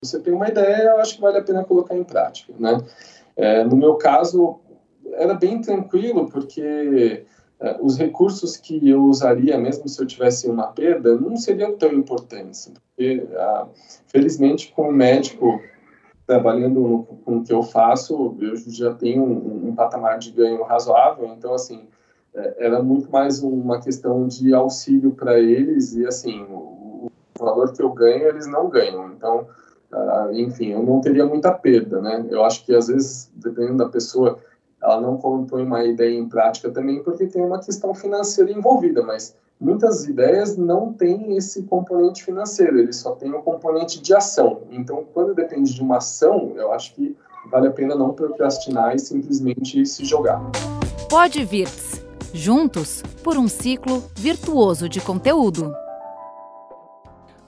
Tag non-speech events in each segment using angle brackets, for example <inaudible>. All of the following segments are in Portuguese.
você tem uma ideia, eu acho que vale a pena colocar em prática, né? É, no meu caso, era bem tranquilo, porque é, os recursos que eu usaria, mesmo se eu tivesse uma perda, não seriam tão importantes. Porque, ah, felizmente, como médico, trabalhando com o que eu faço, eu já tenho um, um patamar de ganho razoável, então, assim, é, era muito mais uma questão de auxílio para eles e, assim, o, o valor que eu ganho, eles não ganham. Então, Uh, enfim, eu não teria muita perda, né? Eu acho que às vezes, dependendo da pessoa, ela não põe uma ideia em prática também porque tem uma questão financeira envolvida, mas muitas ideias não têm esse componente financeiro, ele só tem o um componente de ação. Então, quando depende de uma ação, eu acho que vale a pena não procrastinar e simplesmente se jogar. Pode vir juntos por um ciclo virtuoso de conteúdo.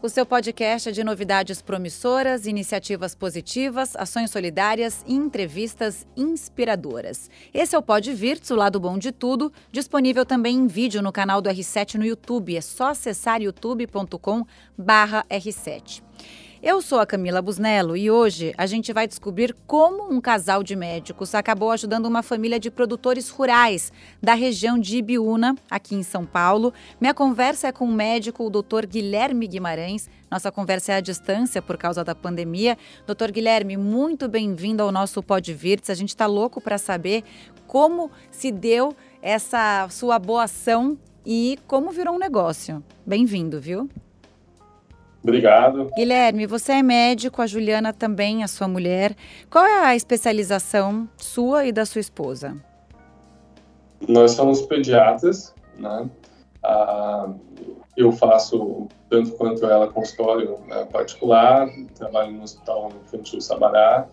O seu podcast é de novidades promissoras, iniciativas positivas, ações solidárias e entrevistas inspiradoras. Esse é o Pode Virtus, o lado bom de tudo, disponível também em vídeo no canal do R7 no YouTube. É só acessar youtube.com/r7. Eu sou a Camila Busnello e hoje a gente vai descobrir como um casal de médicos acabou ajudando uma família de produtores rurais da região de Ibiúna, aqui em São Paulo. Minha conversa é com o médico, o Dr. Guilherme Guimarães. Nossa conversa é à distância por causa da pandemia. Doutor Guilherme, muito bem-vindo ao nosso Pod Virtus. A gente está louco para saber como se deu essa sua boa ação e como virou um negócio. Bem-vindo, viu? Obrigado. Guilherme, você é médico, a Juliana também, a sua mulher. Qual é a especialização sua e da sua esposa? Nós somos pediatras, né? Ah, eu faço tanto quanto ela consultório né, particular, trabalho no Hospital Infantil Sabará.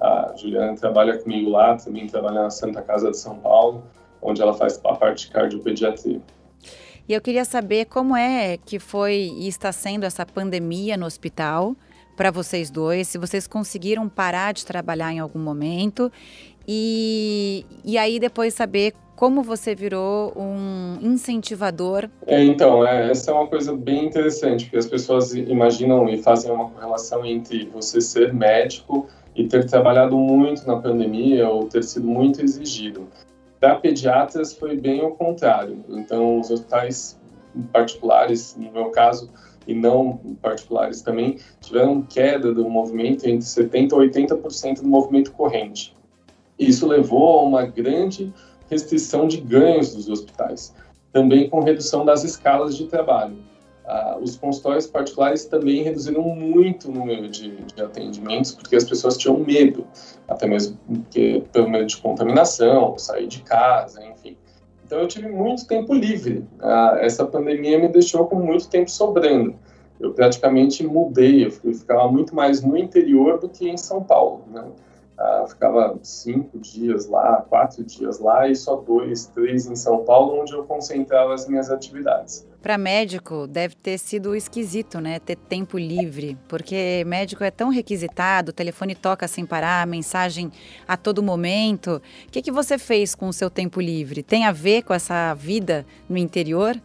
A Juliana trabalha comigo lá, também trabalha na Santa Casa de São Paulo, onde ela faz a parte de cardiopediatria. E eu queria saber como é que foi e está sendo essa pandemia no hospital para vocês dois, se vocês conseguiram parar de trabalhar em algum momento e, e aí depois saber como você virou um incentivador. É, então, é, essa é uma coisa bem interessante, porque as pessoas imaginam e fazem uma correlação entre você ser médico e ter trabalhado muito na pandemia ou ter sido muito exigido. Para pediatras foi bem o contrário. Então, os hospitais particulares, no meu caso, e não particulares também, tiveram queda do movimento entre 70% a 80% do movimento corrente. Isso levou a uma grande restrição de ganhos dos hospitais, também com redução das escalas de trabalho ah, os consultórios particulares também reduziram muito o número de, de, atendimentos, porque as pessoas tinham medo, até mesmo porque, pelo medo de contaminação, sair de casa, enfim. Então eu tive muito tempo livre. Ah, essa pandemia me deixou com muito tempo sobrando. Eu praticamente mudei, eu ficava muito mais no interior do que em São Paulo, né? Ah, ficava cinco dias lá, quatro dias lá e só dois, três em São Paulo, onde eu concentrava as minhas atividades. Para médico deve ter sido esquisito, né? Ter tempo livre, porque médico é tão requisitado, o telefone toca sem parar, mensagem a todo momento. O que, que você fez com o seu tempo livre? Tem a ver com essa vida no interior?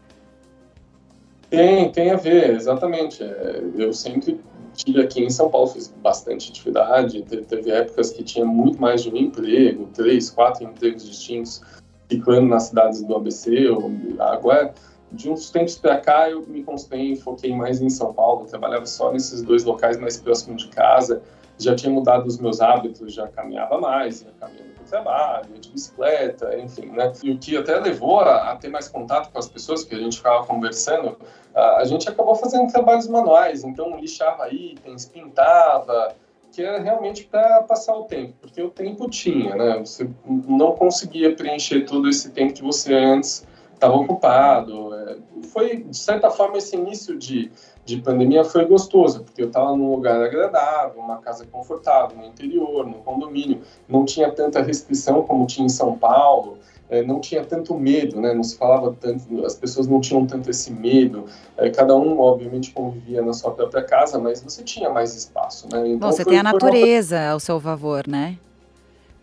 Tem, tem a ver, exatamente. É, eu sempre tive aqui em São Paulo, fiz bastante atividade, teve, teve, épocas que tinha muito mais de um emprego, três, quatro empregos distintos, ficando nas cidades do ABC. Ou, agora, de uns tempos para cá, eu me concentrei e foquei mais em São Paulo, trabalhava só nesses dois locais mais próximos de casa, já tinha mudado os meus hábitos, já caminhava mais, ia caminhando para o trabalho, de bicicleta, enfim, né? E o que até levou a, a, ter mais contato com as pessoas, porque a gente ficava conversando, a, a gente acabou fazendo trabalhos manuais, então lixava itens, pintava, que era realmente para passar o tempo, porque o tempo tinha, né? Você não conseguia preencher todo esse tempo que você antes estava ocupado. É, foi, de certa forma, esse início de de pandemia foi gostoso, porque eu estava num lugar agradável, uma casa confortável, no interior, no condomínio, não tinha tanta restrição como tinha em São Paulo, é, não tinha tanto medo, né? Não se falava tanto, as pessoas não tinham tanto esse medo. É, cada um, obviamente, convivia na sua própria casa, mas você tinha mais espaço, né? Então, Bom, você tem a natureza uma... ao seu favor, né?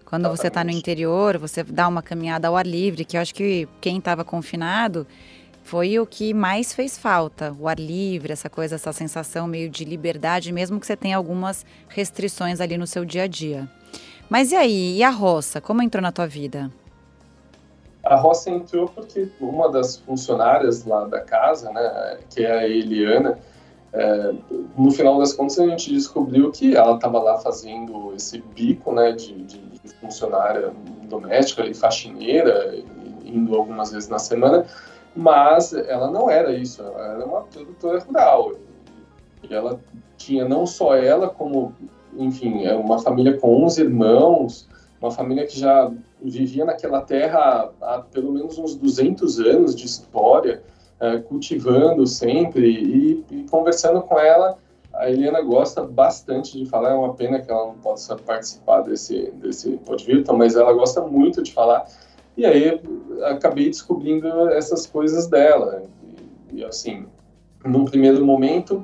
Quando Exatamente. você está no interior, você dá uma caminhada ao ar livre, que eu acho que quem estava confinado foi o que mais fez falta, o ar livre, essa coisa, essa sensação meio de liberdade, mesmo que você tenha algumas restrições ali no seu dia a dia. Mas e aí, e a roça, como entrou na tua vida? A roça entrou porque uma das funcionárias lá da casa, né, que é a Eliana, é, no final das contas a gente descobriu que ela estava lá fazendo esse bico, né, de, de, funcionária doméstica, ali, faxineira, indo algumas vezes na semana, mas ela não era isso, ela era uma produtora rural. E ela tinha não só ela, como, enfim, é uma família com 11 irmãos, uma família que já vivia naquela terra há pelo menos uns 200 anos de história, é, cultivando sempre e, conversando com ela. A Helena gosta bastante de falar, é uma pena que ela não possa participar desse, desse podcast, mas ela gosta muito de falar. E aí acabei descobrindo essas coisas dela. E, e assim, num primeiro momento,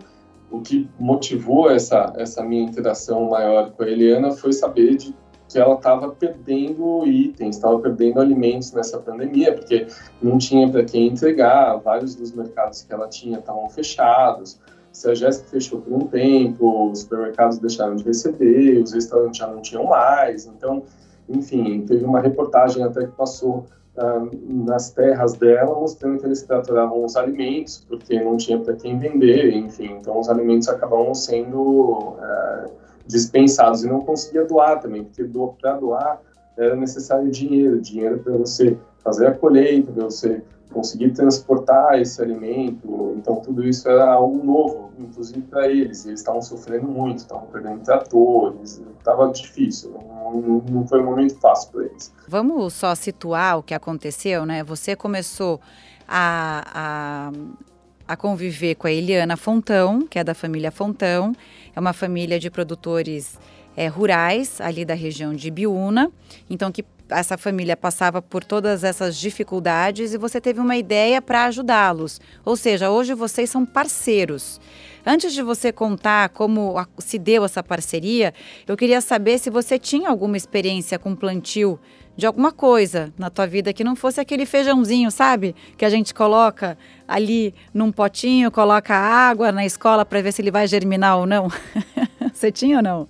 o que motivou essa, essa minha interação maior com a Eliana foi saber de que ela estava perdendo itens, estava perdendo alimentos nessa pandemia, porque não tinha para quem entregar, vários dos mercados que ela tinha estavam fechados. Se a Jéssica fechou por um tempo, os supermercados deixaram de receber, os restaurantes já não tinham mais. Então, enfim, teve uma reportagem até que passou uh, nas terras dela, mostrando que eles traturavam os alimentos, porque não tinha para quem vender, enfim. Então, os alimentos acabavam sendo. Uh, dispensados e não conseguia doar também, porque para doar era necessário dinheiro, dinheiro para você fazer a colheita, para você conseguir transportar esse alimento. Então, tudo isso era algo novo, inclusive para eles. Eles estavam sofrendo muito, estavam perdendo tratores, estava difícil, não, não, foi um momento fácil para eles. Vamos só situar o que aconteceu, né? Você começou a, a a conviver com a Eliana Fontão, que é da família Fontão. É uma família de produtores é, rurais ali da região de Biúna. Então, que essa família passava por todas essas dificuldades e você teve uma ideia para ajudá-los. Ou seja, hoje vocês são parceiros. Antes de você contar como se deu essa parceria, eu queria saber se você tinha alguma experiência com plantio de alguma coisa na tua vida que não fosse aquele feijãozinho, sabe? Que a gente coloca ali num potinho, coloca água na escola para ver se ele vai germinar ou não. <laughs> Você tinha ou não?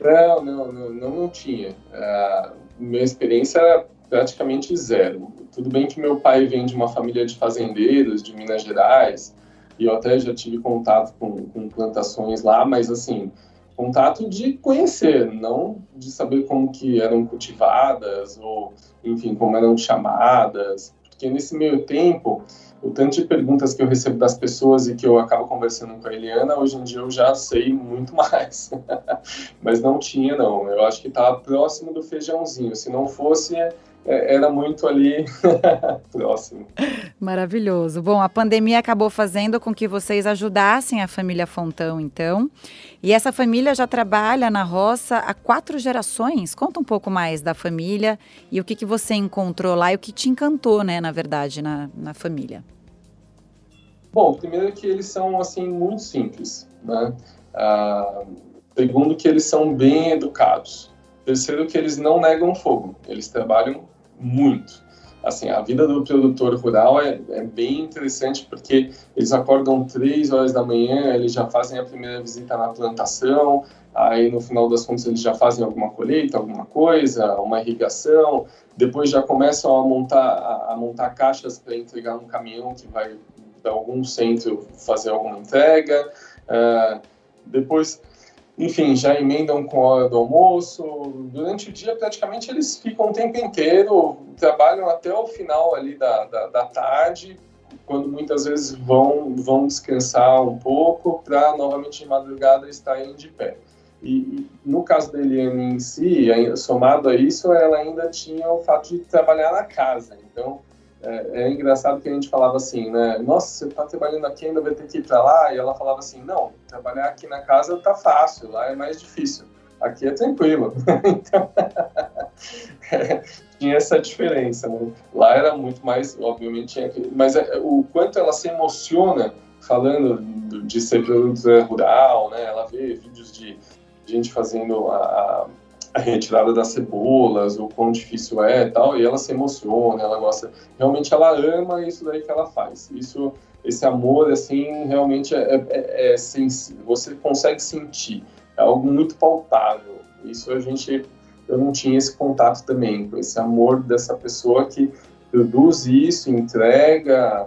Não, não, não, não, tinha. Uh, minha experiência era praticamente zero. Tudo bem que meu pai vem de uma família de fazendeiros de Minas Gerais, e eu até já tive contato com, com plantações lá, mas assim, contato de conhecer, não de saber como que eram cultivadas ou, enfim, como eram chamadas, porque nesse meio tempo, o tanto de perguntas que eu recebo das pessoas e que eu acabo conversando com a Eliana, hoje em dia eu já sei muito <laughs> mais. Mas não tinha, não. Eu acho que estava próximo do feijãozinho. Se não fosse, era muito ali <laughs> próximo. Maravilhoso. Bom, a pandemia acabou fazendo com que vocês ajudassem a família Fontão, então. E essa família já trabalha na roça há quatro gerações. Conta um pouco mais da família e o que, que você encontrou lá e o que te encantou, né, na verdade, na, na família. Bom, primeiro que eles são, assim, muito simples, né? Ah, segundo que eles são bem educados. Terceiro que eles não negam fogo. Eles trabalham muito. Assim, a vida do produtor rural é, é, bem interessante porque eles acordam três horas da manhã, eles já fazem a primeira visita na plantação, aí no final das contas eles já fazem alguma colheita, alguma coisa, uma irrigação, depois já começam a montar, a, a montar caixas para entregar no caminhão que vai para algum centro fazer alguma entrega, uh, depois enfim, já emendam com a hora do almoço. Durante o dia, praticamente, eles ficam o tempo inteiro, trabalham até o final ali da, da, da tarde, quando muitas vezes vão, vão descansar um pouco, para novamente de madrugada estarem de pé. E, no caso da Eliane em si, somado a isso, ela ainda tinha o fato de trabalhar na casa. Então, é, é, engraçado que a gente falava assim, né? Nossa, você está trabalhando aqui, ainda vai ter que ir para lá? E ela falava assim, não, trabalhar aqui na casa tá fácil, lá é mais difícil. Aqui é tranquilo. <laughs> então, é, <laughs> tinha essa diferença, né? Lá era muito mais, obviamente, tinha mas é, o quanto ela se emociona falando de ser rural, né? Ela vê vídeos de gente fazendo a, a a retirada das cebolas, o quão difícil é e tal, e ela se emociona, ela gosta, realmente ela ama isso daí que ela faz. Isso, esse amor, assim, realmente é, é, é, é você consegue sentir, é algo muito palpável. Isso a gente, eu não tinha esse contato também, com esse amor dessa pessoa que produz isso, entrega,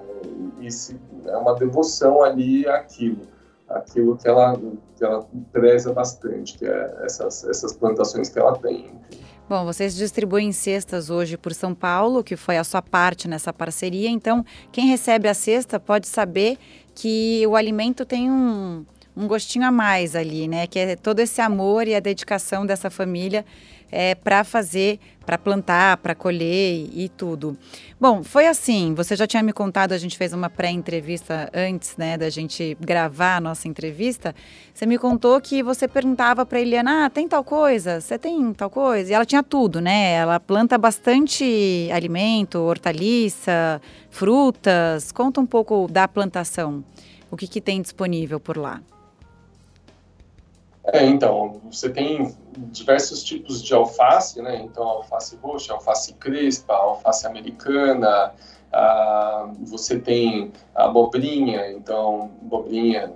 e se, é uma devoção ali àquilo aquilo que ela, que ela preza bastante, que é essas, essas plantações que ela tem. Bom, vocês distribuem cestas hoje por São Paulo, que foi a sua parte nessa parceria. Então, quem recebe a cesta pode saber que o alimento tem um, um gostinho a mais ali, né? Que é todo esse amor e a dedicação dessa família é, para fazer, para plantar, para colher e, tudo. Bom, foi assim. Você já tinha me contado, a gente fez uma pré-entrevista antes, né, da gente gravar a nossa entrevista. Você me contou que você perguntava para Eliana, ah, tem tal coisa? Você tem tal coisa? E ela tinha tudo, né? Ela planta bastante alimento, hortaliça, frutas. Conta um pouco da plantação. O que, que tem disponível por lá? É, então, você tem diversos tipos de alface, né? Então, alface roxa, alface crespa, alface americana, ah, você tem abobrinha, então, abobrinha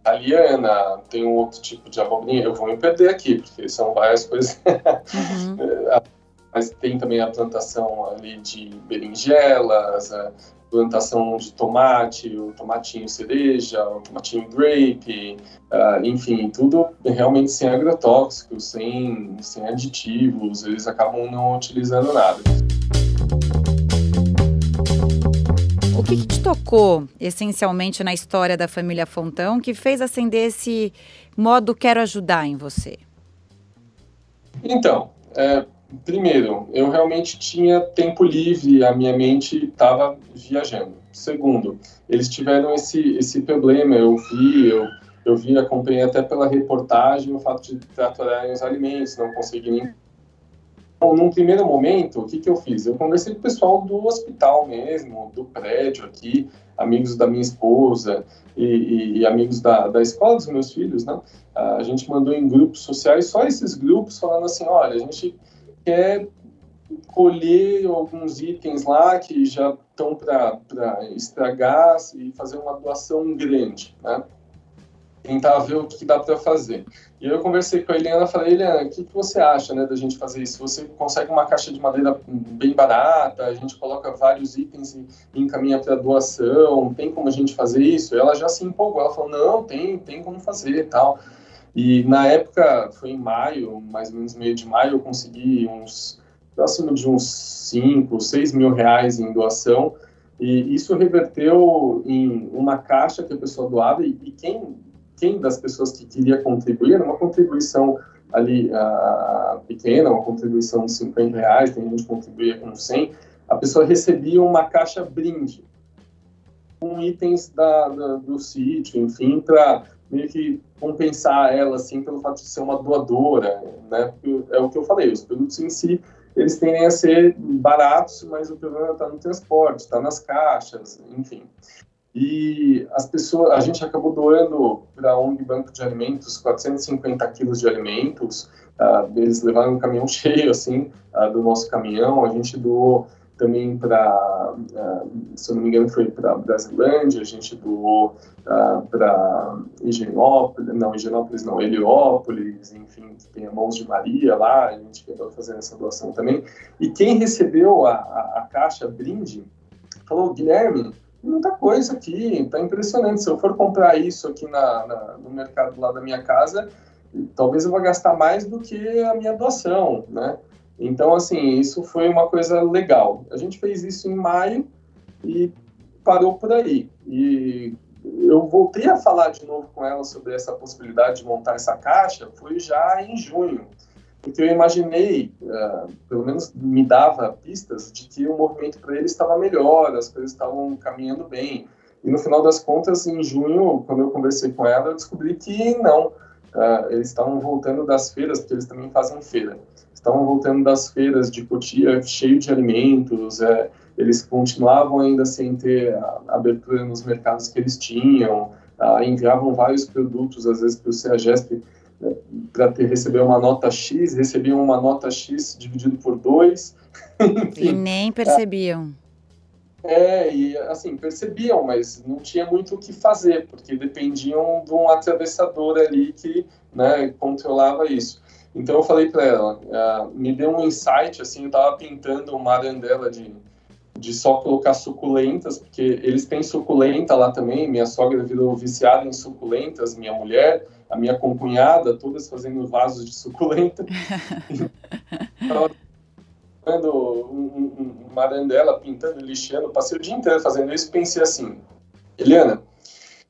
italiana, tem um outro tipo de abobrinha, eu vou me perder aqui, porque são várias coisas. Uhum. <laughs> Mas tem também a plantação ali de berinjelas, plantação de tomate, o tomatinho cereja, o tomatinho grape, uh, enfim, tudo realmente sem agrotóxicos, sem, sem aditivos, eles acabam não utilizando nada. O que, que te tocou essencialmente na história da família Fontão que fez acender esse modo quero ajudar em você? Então, é, primeiro, eu realmente tinha tempo livre, a minha mente estava viajando. Segundo, eles tiveram esse, esse problema, eu vi, eu, eu vi, acompanhei até pela reportagem o fato de tratorarem os alimentos, não conseguirem. Então, num primeiro momento, o que, que eu fiz? Eu conversei com o pessoal do hospital mesmo, do prédio aqui, amigos da minha esposa e, e, e amigos da, da escola dos meus filhos, né? A gente mandou em grupos sociais, só esses grupos falando assim, olha, a gente quer colher alguns itens lá que já estão para estragar e fazer uma doação grande, né? Tentar ver o que dá para fazer. E eu conversei com a Eliana, falei, Eliana, o que, que você acha, né, da gente fazer isso? Você consegue uma caixa de madeira bem barata, a gente coloca vários itens e encaminha para doação, tem como a gente fazer isso? Ela já se empolgou, ela falou, não, tem, tem como fazer tal. E na época, foi em maio, mais ou menos meio de maio, eu consegui uns próximo de uns 5, 6 mil reais em doação. E isso reverteu em uma caixa que a pessoa doava e, e quem, quem das pessoas que queria contribuir, uma contribuição ali uh, pequena, uma contribuição de 50 reais, tem gente que contribuía com 100, a pessoa recebia uma caixa brinde com itens da, da do sítio, enfim, para meio que compensar ela, assim, pelo fato de ser uma doadora, né? Porque é o que eu falei, os produtos em si, eles tendem a ser baratos, mas o problema está no transporte, está nas caixas, enfim. E as pessoas, a gente acabou doando para a ONG Banco de Alimentos 450 quilos de alimentos, uh, eles levaram um caminhão <laughs> cheio, assim, uh, do nosso caminhão, a gente doou também para, uh, se eu não me engano, foi para Brasilândia, a gente doou uh, para Higienópolis, não, Higienópolis não, Heliópolis, enfim, tem a Mãos de Maria lá, a gente acabou fazendo essa doação também. E quem recebeu a, a, a caixa brinde falou, Guilherme, muita coisa aqui, tá impressionante, se eu for comprar isso aqui na, na, no mercado lá da minha casa, talvez eu vá gastar mais do que a minha doação, né? Então, assim, isso foi uma coisa legal. A gente fez isso em maio e parou por aí. E eu voltei a falar de novo com ela sobre essa possibilidade de montar essa caixa, foi já em junho. Porque eu imaginei, uh, pelo menos me dava pistas de que o movimento para ele estava melhor, as coisas estavam caminhando bem. E no final das contas, em junho, quando eu conversei com ela, eu descobri que não. Uh, eles estavam voltando das feiras, porque eles também fazem feira estavam voltando das feiras de Cotia cheio de alimentos, é, eles continuavam ainda sem ter abertura nos mercados que eles tinham, ah, enviavam vários produtos, às vezes, para o CEAGESP, né, para receber uma nota X, recebiam uma nota X dividido por dois. <laughs> e nem percebiam. É, e assim, percebiam, mas não tinha muito o que fazer, porque dependiam de um atravessador ali que né, controlava isso. Então eu falei para ela, uh, me deu um insight, assim, eu estava pintando uma arandela de, de só colocar suculentas, porque eles têm suculenta lá também, minha sogra virou viciada em suculentas, minha mulher, a minha concunhada, todas fazendo vasos de suculenta. <laughs> então, pintando uma arandela, pintando, lixando, passei o dia inteiro fazendo isso, pensei assim, Eliana,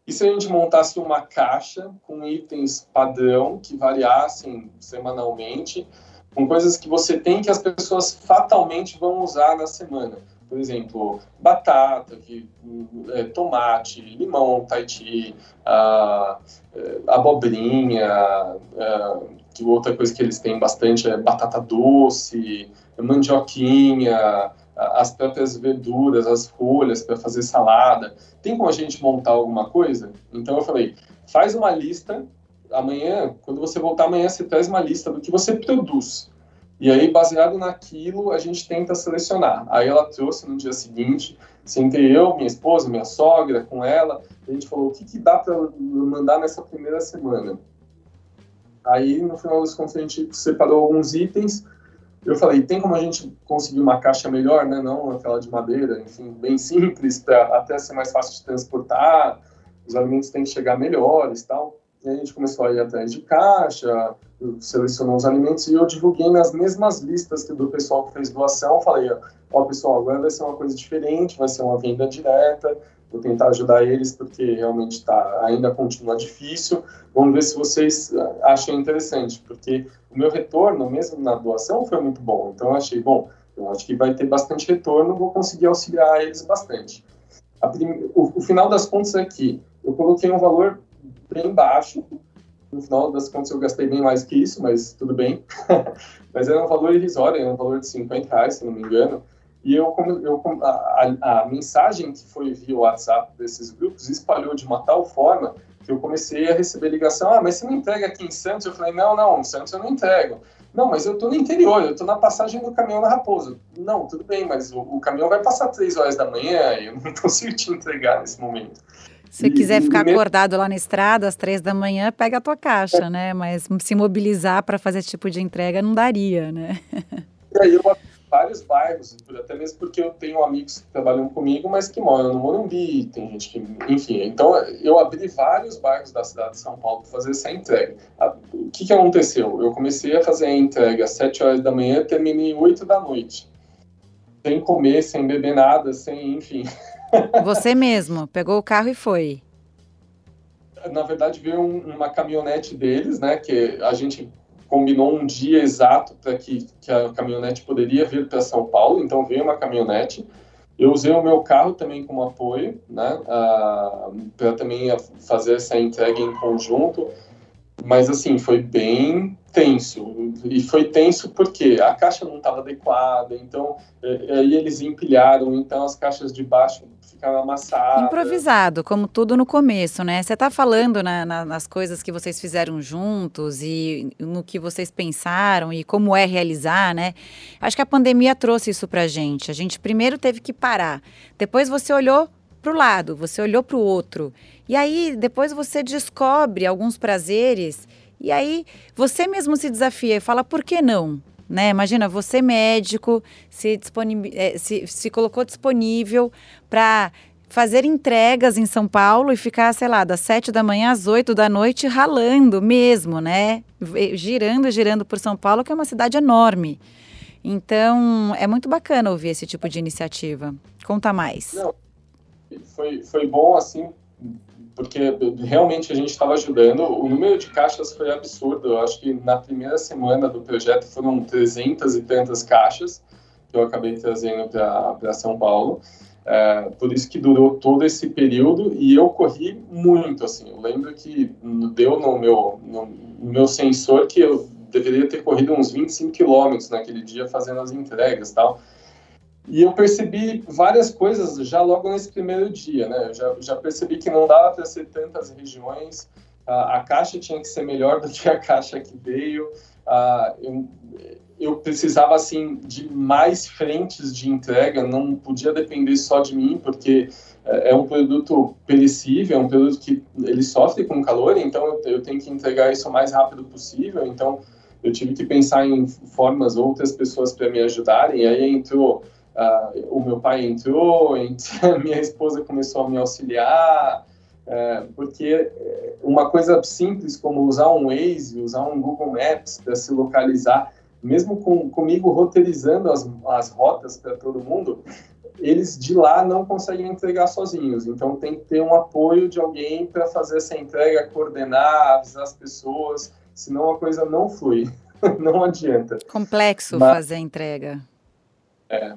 e se a gente montasse uma caixa com itens padrão que variassem semanalmente, com coisas que você tem que as pessoas fatalmente vão usar na semana? Por exemplo, batata, que, é, tomate, limão, taiti, é, abobrinha, é, que outra coisa que eles têm bastante é batata doce, mandioquinha, as próprias verduras, as folhas para fazer salada. Tem como a gente montar alguma coisa? Então eu falei, faz uma lista. Amanhã, quando você voltar amanhã, você traz uma lista do que você produz. E aí, baseado naquilo, a gente tenta selecionar. Aí ela trouxe no dia seguinte, sentei eu, minha esposa, minha sogra, com ela, a gente falou o que, que dá para mandar nessa primeira semana. Aí, no final das contas, a gente separou alguns itens eu falei, tem como a gente conseguir uma caixa melhor, né? Não aquela de madeira, enfim, bem simples, para até ser mais fácil de transportar, os alimentos têm que chegar melhores tal. E a gente começou a ir atrás de caixa, selecionou os alimentos e eu divulguei nas mesmas listas que do pessoal que fez doação. Falei, ó, pessoal, agora vai ser uma coisa diferente, vai ser uma venda direta, vou tentar ajudar eles porque realmente tá, ainda continua difícil. Vamos ver se vocês ah, acham interessante, porque o meu retorno, mesmo na doação, foi muito bom. Então, eu achei, bom, eu acho que vai ter bastante retorno, vou conseguir auxiliar eles bastante. Prim... O, o, final das contas é que eu coloquei um valor bem baixo, no final das contas eu gastei bem mais que isso, mas tudo bem. <laughs> mas era um valor irrisório, era um valor de 50 reais, se não me engano. E eu, eu a, a, mensagem que foi via WhatsApp desses grupos espalhou de uma tal forma que eu comecei a receber ligação, ah, mas você não entrega aqui em Santos? Eu falei, não, não, em Santos eu não entrego. Não, mas eu estou no interior, eu estou na passagem do caminhão na Raposa. Não, tudo bem, mas o, o caminhão vai passar três horas da manhã e eu não <laughs> consigo te entregar nesse momento. Se e, quiser ficar mesmo... acordado lá na estrada às três da manhã, pega a tua caixa, é. né? Mas se mobilizar para fazer esse tipo de entrega não daria, né? E aí eu vários bairros, até mesmo porque eu tenho amigos que trabalham comigo, mas que moram no Morumbi, tem gente que, enfim. Então, eu abri vários bairros da cidade de São Paulo para fazer essa entrega. O que, que aconteceu? Eu comecei a fazer a entrega às 7 horas da manhã, terminei 8 da noite. Sem comer, sem beber nada, sem, enfim. <laughs> Você mesmo pegou o carro e foi? Na verdade, veio um, uma caminhonete deles, né, que a gente combinou um dia exato para que, que a caminhonete poderia vir para São Paulo, então veio uma caminhonete. Eu usei o meu carro também como apoio, né, para também fazer essa entrega em conjunto, mas assim, foi bem tenso, e foi tenso porque a caixa não estava adequada, então é, aí eles empilharam, então as caixas de baixo ficar amassada. Improvisado, como tudo no começo, né? Você está falando na, na, nas coisas que vocês fizeram juntos e no que vocês pensaram e como é realizar, né? Acho que a pandemia trouxe isso pra gente. A gente primeiro teve que parar, depois você olhou para o lado, você olhou para o outro. E aí, depois você descobre alguns prazeres e aí você mesmo se desafia e fala, por que não? né? Imagina, você médico se, é, se, se colocou disponível para fazer entregas em São Paulo e ficar, sei lá, das sete da manhã às oito da noite ralando mesmo, né? Girando, girando por São Paulo, que é uma cidade enorme. Então, é muito bacana ouvir esse tipo de iniciativa. Conta mais. Não, foi, foi bom, assim, porque realmente a gente estava ajudando. O número de caixas foi absurdo. Eu acho que na primeira semana do projeto foram 300 e tantas caixas que eu acabei trazendo para São Paulo. É, por isso que durou todo esse período e eu corri muito, assim. Eu lembro que deu no meu, no meu sensor que eu deveria ter corrido uns 25 quilômetros naquele dia fazendo as entregas tal. E eu percebi várias coisas já logo nesse primeiro dia, né? Eu já, já percebi que não dava para ser tantas regiões, a, a caixa tinha que ser melhor do <laughs> que a caixa que veio, eu, eu precisava assim de mais frentes de entrega, não podia depender só de mim, porque é, é um produto perecível, é um produto que ele sofre com calor, então eu, eu tenho que entregar isso o mais rápido possível. Então eu tive que pensar em formas, outras pessoas para me ajudarem. Aí entrou uh, o meu pai entrou, <laughs> a minha esposa começou a me auxiliar. Uh, porque uma coisa simples como usar um Waze, usar um Google Maps para se localizar, mesmo com, comigo roteirizando as, as rotas para todo mundo, eles de lá não conseguem entregar sozinhos. Então tem que ter um apoio de alguém para fazer essa entrega, coordenar, avisar as pessoas, senão a coisa não flui, <laughs> não adianta. Complexo Mas, fazer a entrega. É.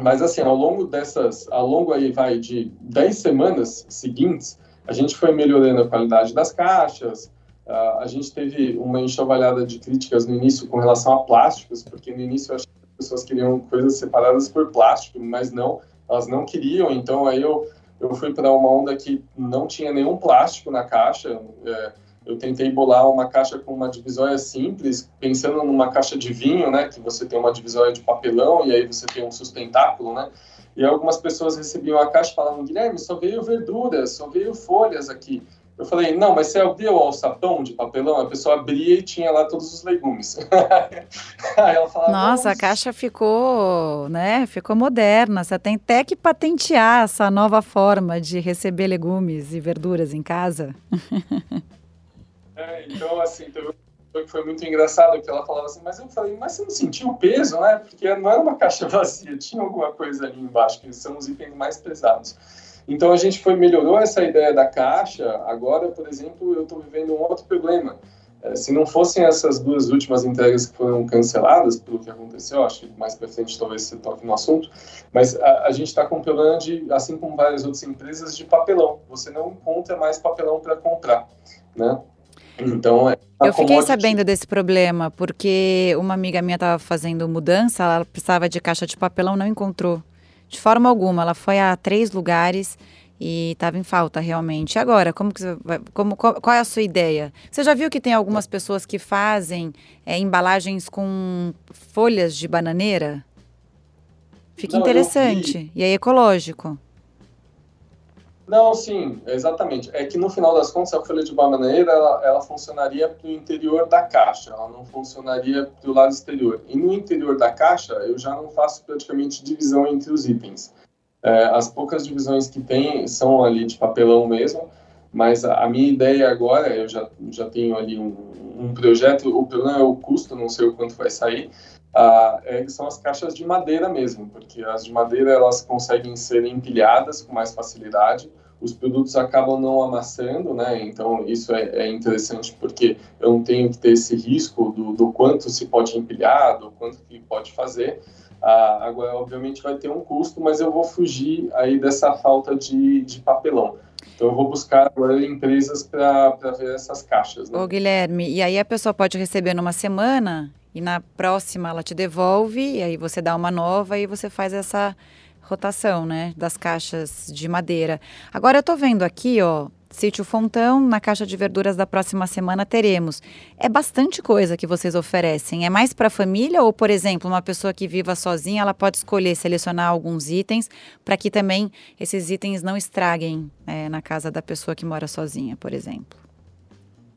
Mas assim, ao longo dessas, ao longo aí vai de 10 semanas seguintes, a gente foi melhorando a qualidade das caixas, Uh, a gente teve uma enxovalhada de críticas no início com relação a plásticos, porque no início eu achei que as pessoas queriam coisas separadas por plástico, mas não, elas não queriam. Então aí eu, eu fui para uma onda que não tinha nenhum plástico na caixa. É, eu tentei bolar uma caixa com uma divisória simples, pensando numa caixa de vinho, né, que você tem uma divisória de papelão e aí você tem um sustentáculo, né? E algumas pessoas recebiam a caixa e falavam, Guilherme, só veio verduras, só veio folhas aqui. Eu falei, não, mas você abriu o alçapão de papelão? A pessoa abria e tinha lá todos os legumes. <laughs> Aí ela falava, Nossa, a caixa ficou, né? Ficou moderna. Você tem até que patentear essa nova forma de receber legumes e verduras em casa. <laughs> é, então, assim, teve que foi muito engraçado que ela falava assim, mas eu falei, mas você não sentiu o peso, né? Porque não era uma caixa <laughs> vazia, tinha alguma coisa ali embaixo, que são os itens mais pesados. Então a gente foi melhorou essa ideia da caixa. Agora, por exemplo, eu estou vivendo um outro problema. É, se não fossem essas duas últimas entregas que foram canceladas pelo que aconteceu, acho que mais para frente talvez você toque no assunto, mas a, a gente está com problema de, assim como várias outras empresas, de papelão. Você não encontra mais papelão para comprar, né? Então, é eu fiquei sabendo desse problema porque uma amiga minha estava fazendo mudança, ela precisava de caixa de papelão, não encontrou. De forma alguma, ela foi a três lugares e estava em falta realmente. Agora, como que vai, como, qual, qual, é a sua ideia? Você já viu que tem algumas pessoas que fazem é, embalagens com folhas de bananeira? Fica Não, interessante e é ecológico. Não, sim, exatamente. É que no final das contas a folha de bananeira ela, ela funcionaria para o interior da caixa, ela não funcionaria para o lado exterior. E no interior da caixa eu já não faço praticamente divisão entre os itens. É, as poucas divisões que tem são ali de papelão mesmo, mas a, a minha ideia agora, eu já, já tenho ali um, um projeto, o problema é o custo, não sei o quanto vai sair, ah, é, são as caixas de madeira mesmo, porque as de madeira elas conseguem ser empilhadas com mais facilidade, os produtos acabam não amassando, né? Então isso é, é interessante porque eu não tenho que ter esse risco do, do quanto se pode empilhar, do quanto que pode fazer. Ah, agora, obviamente, vai ter um custo, mas eu vou fugir aí dessa falta de, de papelão. Então, eu vou buscar agora empresas para ver essas caixas. Né? Ô, Guilherme, e aí a pessoa pode receber numa semana e na próxima ela te devolve, e aí você dá uma nova e você faz essa rotação, né, das caixas de madeira. Agora eu tô vendo aqui, ó, Sítio Fontão, na caixa de verduras da próxima semana teremos. É bastante coisa que vocês oferecem. É mais para família ou, por exemplo, uma pessoa que viva sozinha, ela pode escolher selecionar alguns itens para que também esses itens não estraguem é, na casa da pessoa que mora sozinha, por exemplo.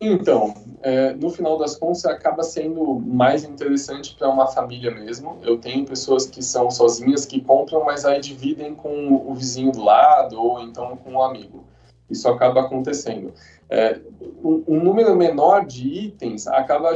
Então, é, no final das contas, acaba sendo mais interessante para uma família mesmo. Eu tenho pessoas que são sozinhas que compram, mas aí dividem com o vizinho do lado ou então com um amigo. Isso acaba acontecendo. É, um, um, número menor de itens acaba,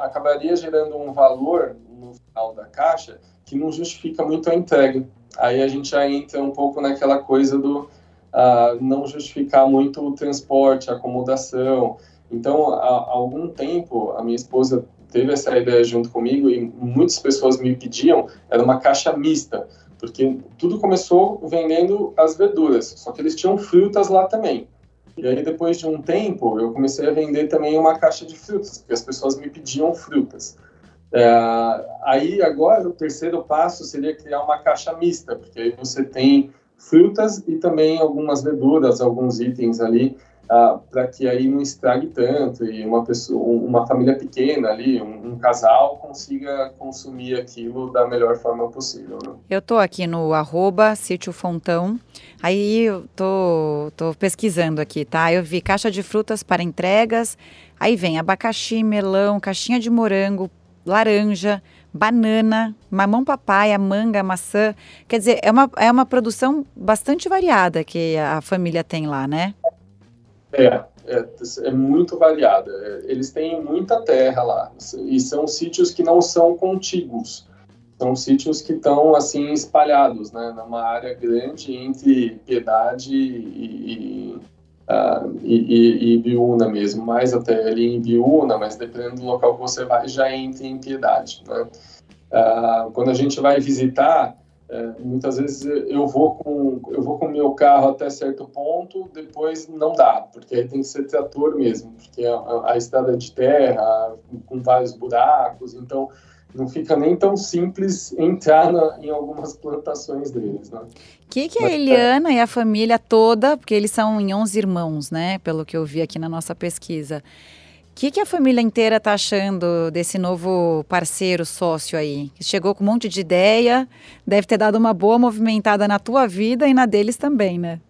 acabaria gerando um valor no final da caixa que não justifica muito a entrega. Aí a gente já entra um pouco naquela coisa do uh, não justificar muito o transporte, a acomodação. Então, há, algum tempo, a minha esposa teve essa ideia junto comigo e muitas pessoas me pediam, era uma caixa mista, porque tudo começou vendendo as verduras, só que eles tinham frutas lá também. E aí, depois de um tempo, eu comecei a vender também uma caixa de frutas, porque as pessoas me pediam frutas. É, aí, agora, o terceiro passo seria criar uma caixa mista, porque aí você tem frutas e também algumas verduras, alguns itens ali para que aí não estrague tanto e uma pessoa, uma família pequena ali, um, um casal consiga consumir aquilo da melhor forma possível. Né? Eu tô aqui no arroba sítio Fontão, aí eu tô, tô pesquisando aqui, tá? Eu vi caixa de frutas para entregas, aí vem abacaxi, melão, caixinha de morango, laranja, banana, mamão papaya, manga, maçã. Quer dizer, é uma, é uma produção bastante variada que a família tem lá, né? É, é, é, muito variada. Eles têm muita terra lá e são sítios que não são contíguos. São sítios que estão assim espalhados, né, numa área grande entre Piedade e, e, uh, e, e, mesmo, mais até ali em Biúna, mas dependendo do local que você vai, já entra em Piedade. Né? Uh, quando a gente vai visitar, é, muitas vezes eu vou com eu vou com o meu carro até certo ponto, depois não dá, porque aí tem que ser trator mesmo, porque a, a estrada é de terra, com vários buracos, então não fica nem tão simples entrar na, em algumas plantações deles, né? O que, que a é. Eliana e a família toda, porque eles são em 11 irmãos, né, pelo que eu vi aqui na nossa pesquisa, que, que a família inteira está achando desse novo parceiro sócio aí? Que chegou com um monte de ideia, deve ter dado uma boa movimentada na tua vida e na deles também, né?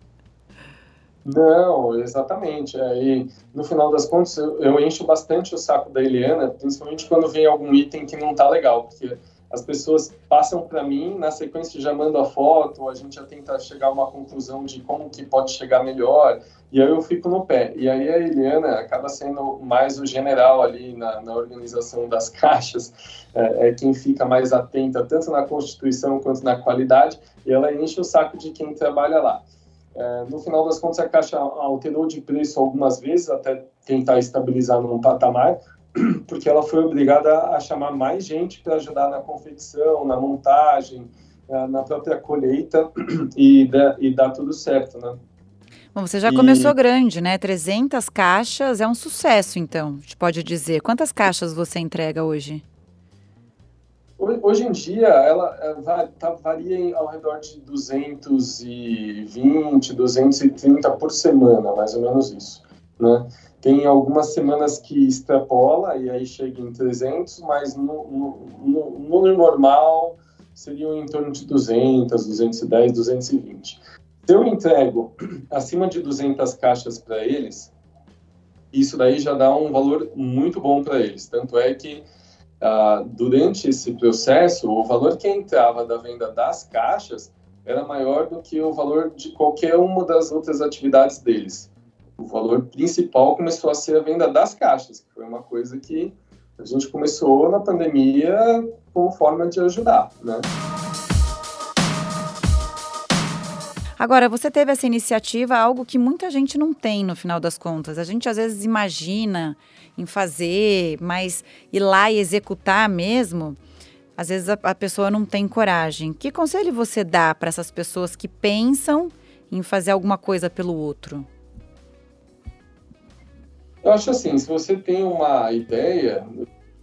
Não, exatamente. Aí, no final das contas, eu, eu encho bastante o saco da Eliana, principalmente quando vem algum item que não tá legal, porque as pessoas passam para mim, na sequência já mando a foto, a gente já tenta chegar a uma conclusão de como que pode chegar melhor, e aí eu fico no pé. E aí a Eliana acaba sendo mais o general ali na, na organização das <laughs> caixas, é, é, quem fica mais atenta tanto na constituição quanto na qualidade, e ela enche o saco de quem trabalha lá. É, no final das contas, a Caixa alterou de preço algumas vezes, até tentar estabilizar num patamar, <clears throat> porque ela foi obrigada a chamar mais gente para ajudar na confecção, na montagem, na própria colheita <clears throat> e, e dar tudo certo, né? Bom, você já e... começou grande, né? 300 caixas é um sucesso, então, a gente pode dizer. Quantas caixas você entrega hoje? Hoje em dia, ela eh, tá, varia ao redor de 220, 230 por semana, mais ou menos isso, né? Tem algumas semanas que extrapola e aí chega em 300, mas no, no, no, normal seriam em torno de 200, 210, 220. Se eu entrego acima de 200 caixas para eles, isso daí já dá um valor muito bom para eles. Tanto é que ah, durante esse processo, o valor que entrava da venda das caixas era maior do que o valor de qualquer uma das outras atividades deles valor principal começou a ser a venda das caixas, que foi uma coisa que a gente começou na pandemia como forma de ajudar, né? Agora, você teve essa iniciativa, algo que muita gente não tem no final das contas. A gente às vezes imagina em fazer, mas ir lá e executar mesmo, às vezes a, a pessoa não tem coragem. Que conselho você dá para essas pessoas que pensam em fazer alguma coisa pelo outro? Eu acho assim, se você tem uma ideia,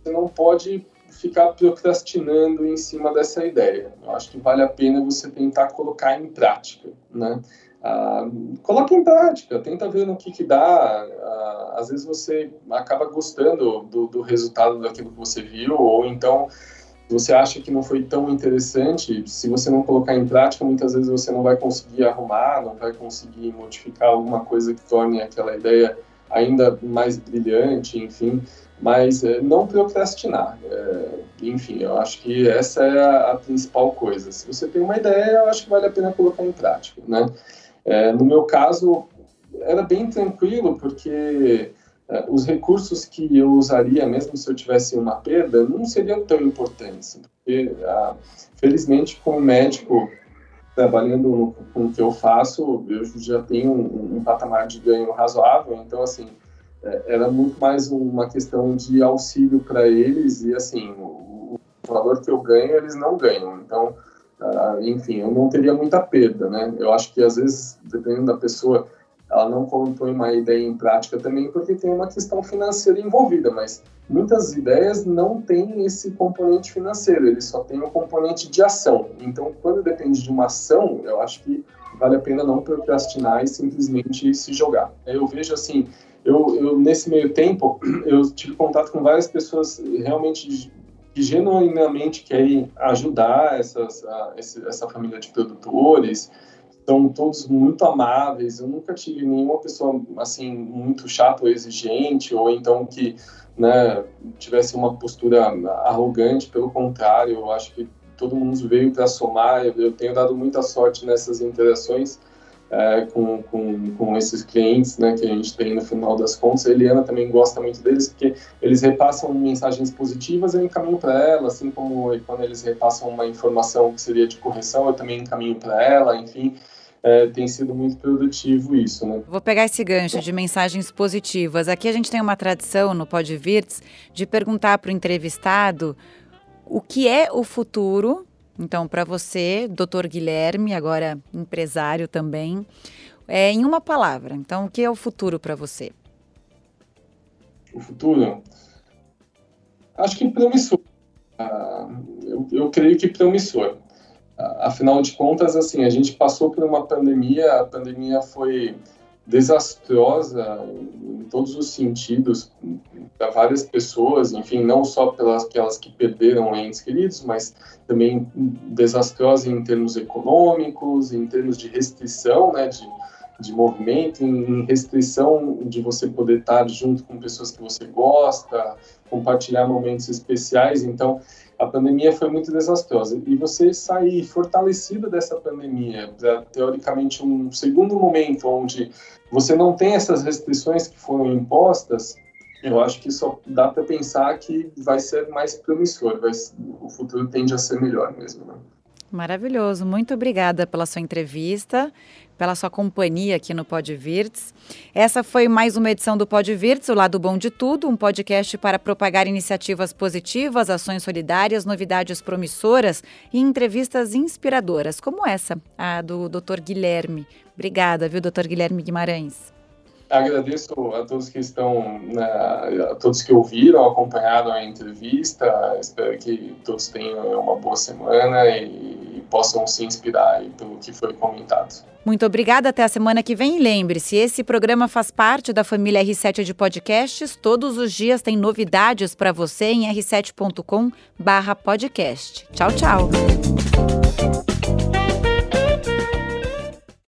você não pode ficar procrastinando em cima dessa ideia. Eu acho que vale a pena você tentar colocar em prática, né? Ah, coloque em prática, tenta ver no que, que dá. Ah, às vezes você acaba gostando do, do resultado daquilo que você viu, ou então você acha que não foi tão interessante, se você não colocar em prática, muitas vezes você não vai conseguir arrumar, não vai conseguir modificar alguma coisa que torne aquela ideia ainda mais brilhante, enfim, mas é, não procrastinar. É, enfim, eu acho que essa é a, a, principal coisa. Se você tem uma ideia, eu acho que vale a pena colocar em prática, né? É, no meu caso, era bem tranquilo, porque os recursos que eu usaria, mesmo se eu tivesse uma perda, não seriam tão importantes. Porque, ah, felizmente, como médico, trabalhando com o que eu faço, eu já tenho um, um patamar de ganho razoável, então, assim, é, era muito mais uma questão de auxílio para eles e, assim, o, o, valor que eu ganho, eles não ganham. Então, uh, enfim, eu não teria muita perda, né? Eu acho que, às vezes, dependendo da pessoa, ela não põe uma ideia em prática também porque tem uma questão financeira envolvida, mas muitas ideias não têm esse componente financeiro, ele só tem o um componente de ação. Então, quando depende de uma ação, eu acho que vale a pena não procrastinar e simplesmente se jogar. Eu vejo assim, eu, eu nesse meio tempo, <clears throat> eu tive contato com várias pessoas realmente que genuinamente querem ajudar essas, essa família de produtores, são todos muito amáveis. Eu nunca tive nenhuma pessoa assim muito chata ou exigente, ou então que né, tivesse uma postura arrogante. Pelo contrário, eu acho que todo mundo veio para somar. Eu, eu, tenho dado muita sorte nessas interações é, com, com, com, esses clientes né, que a gente tem no final das contas. A Eliana também gosta muito deles, porque eles repassam mensagens positivas, eu encaminho para ela, assim como quando eles repassam uma informação que seria de correção, eu também encaminho para ela, enfim. É, tem sido muito produtivo isso, né? Vou pegar esse gancho de mensagens positivas. Aqui a gente tem uma tradição no Podvirts de perguntar para o entrevistado o que é o futuro. Então, para você, doutor Guilherme, agora empresário também, é, em uma palavra. Então, o que é o futuro para você? O futuro? Acho que promissor. Ah, eu, eu creio que promissor. Ah, afinal de contas, assim, a gente passou por uma pandemia, a pandemia foi desastrosa em todos os sentidos para várias pessoas, enfim, não só pelas aquelas que perderam entes queridos, mas também desastrosa em termos econômicos, em termos de restrição, né, de, de movimento, em restrição de você poder estar junto com pessoas que você gosta, compartilhar momentos especiais. Então, a pandemia foi muito desastrosa. E você sair fortalecido dessa pandemia para, teoricamente, um segundo momento onde você não tem essas restrições que foram impostas, eu acho que só dá para pensar que vai ser mais promissor, vai, o futuro tende a ser melhor mesmo. Né? Maravilhoso. Muito obrigada pela sua entrevista, pela sua companhia aqui no Podvirts. Essa foi mais uma edição do Podvirts, o lado bom de tudo, um podcast para propagar iniciativas positivas, ações solidárias, novidades promissoras e entrevistas inspiradoras, como essa, a do Dr. Guilherme. Obrigada, viu, Dr. Guilherme Guimarães. Agradeço a todos que estão, né, a todos que ouviram, acompanharam a entrevista. Espero que todos tenham uma boa semana e, possam se inspirar pelo que foi comentado. Muito obrigada, até a semana que vem. Lembre-se, esse programa faz parte da família R7 de podcasts. Todos os dias tem novidades para você em r7.com/podcast. Tchau, tchau.